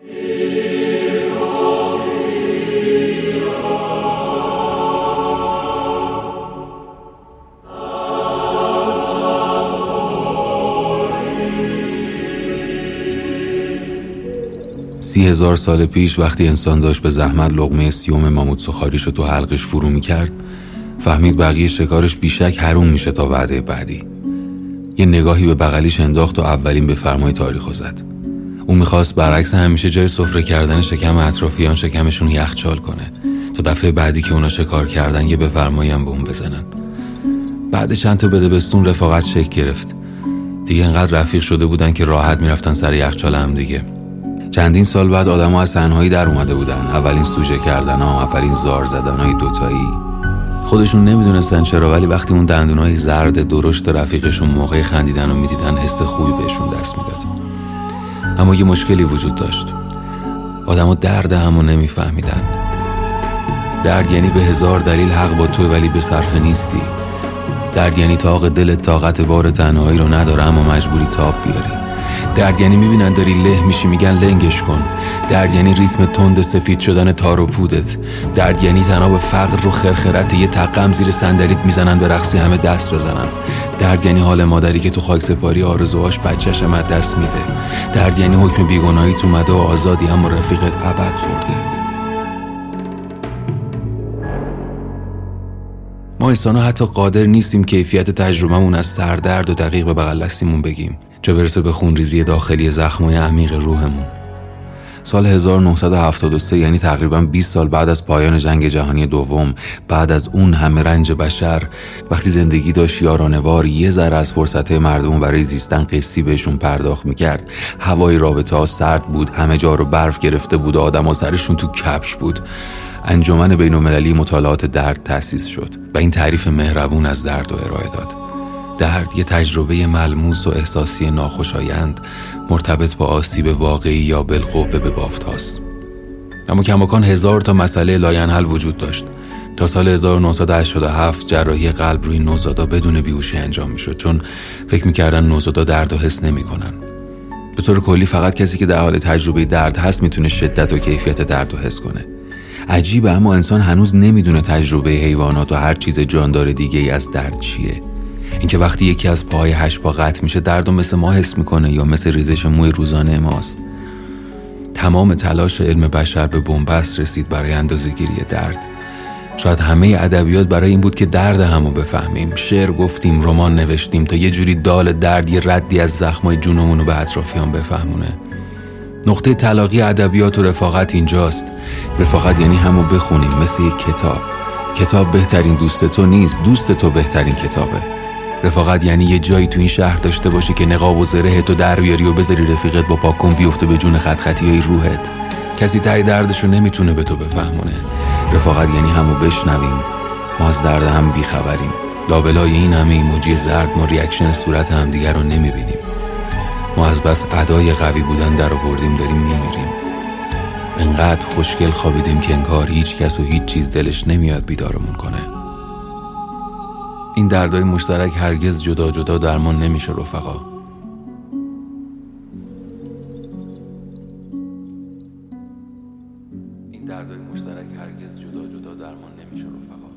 سی هزار سال پیش وقتی انسان داشت به زحمت لغمه سیوم ماموت سخاریش رو تو حلقش فرو می‌کرد فهمید بقیه شکارش بیشک حروم میشه تا وعده بعدی. یه نگاهی به بغلیش انداخت و اولین به فرمای تاریخ زد. او می‌خواست برعکس همیشه جای سفره کردن شکم اطرافیان شکمشون یخچال کنه. تا دفعه بعدی که اونا شکار کردن یه بفرمایی هم به اون بزنن. بعد چند تا بده بستون رفاقت شکل گرفت. دیگه انقدر رفیق شده بودن که راحت می‌رفتن سر یخچال هم دیگه. چندین سال بعد آدما از تنهایی در اومده بودن. اولین سوژه کردن ها اولین زار زدن های دوتایی. خودشون نمی‌دونستن چرا ولی وقتی اون دندونای زرد درشت رفیقشون موقع خندیدن و می‌دیدن حس خوبی بهشون دست می‌داد. اما یه مشکلی وجود داشت. آدما درد همو نمیفهمیدن. درد یعنی به هزار دلیل حق با توی ولی به صرف نیستی. درد یعنی تاق دل طاقت بار تنهایی رو نداره اما مجبوری تاب بیاری. درد یعنی می‌بینن داری له میشی میگن لنگش کن. درد یعنی ریتم تند سفید شدن تار و پودت. درد یعنی تناب فقر رو خرخرت یه تقم زیر صندلیت می‌زنن به رقصی همه دست بزنن. درد یعنی حال مادری که تو خاک سپاری آرزوهاش بچهش هم دست میده. درد یعنی حکم بیگناهی تو مده و آزادی اما رفیقت ابد خورده. ما انسان حتی قادر نیستیم کیفیت تجربهمون از سردرد و دقیق به بغل بگیم. چه برسه به خونریزی داخلی زخمای عمیق روحمون. سال 1973 یعنی تقریبا 20 سال بعد از پایان جنگ جهانی دوم بعد از اون همه رنج بشر وقتی زندگی داشت یارانوار یه ذره از فرصت مردم برای زیستن قصی بهشون پرداخت می‌کرد. هوای رابطه ها سرد بود همه جا رو برف گرفته بود و آدم سرشون تو کپش بود. انجمن بین مطالعات درد تأسیس شد و این تعریف مهربون از درد و ارائه داد. درد یه تجربه ملموس و احساسی ناخوشایند مرتبط با آسیب واقعی یا بالقوه به بافت هاست. اما کماکان هزار تا مسئله لاینحل وجود داشت تا سال 1987 جراحی قلب روی نوزادا بدون بیهوشی انجام می‌شد چون فکر می‌کردن نوزادا درد و حس نمی‌کنن. به طور کلی فقط کسی که در حال تجربه درد هست می‌تونه شدت و کیفیت درد و حس کنه. عجیبه اما انسان هنوز نمی‌دونه تجربه حیوانات و هر چیز جاندار دیگه ای از درد چیه. اینکه وقتی یکی از پاهای هشت پا قطع میشه درد و مثل ما حس می‌کنه یا مثل ریزش موی روزانه ماست. تمام تلاش علم بشر به بنبست رسید برای اندازهگیری درد. شاید همه ادبیات برای این بود که درد همو بفهمیم. شعر گفتیم رمان نوشتیم تا یه جوری دال درد یه ردی از زخمای جونمون رو به اطرافیان بفهمونه. نقطه تلاقی ادبیات و رفاقت اینجاست. رفاقت یعنی همو بخونیم مثل یک کتاب. کتاب بهترین دوست تو نیست دوست تو بهترین کتابه. رفاقت یعنی یه جایی تو این شهر داشته باشی که نقاب و زره تو در بیاری و بذاری رفیقت با پاکن بیفته به جون خط خطی های روحت. کسی ته دردشو نمی‌تونه به تو بفهمونه. رفاقت یعنی همو بشنویم. ما از درد هم بیخبریم. لابلای این همه ایموجی زرد ما reaction صورت همدیگر رو نمی‌بینیم. ما از بس ادای قوی بودن در آوردیم داریم میمیریم. انقدر خوشگل خوابیدیم که انگار هیچ کس و هیچ چیز دلش نمیاد بیدارمون کنه. این دردای مشترک هرگز جدا جدا درمان نمیشه رفقا. این دردای مشترک هرگز جدا جدا درمان نمیشه رفقا.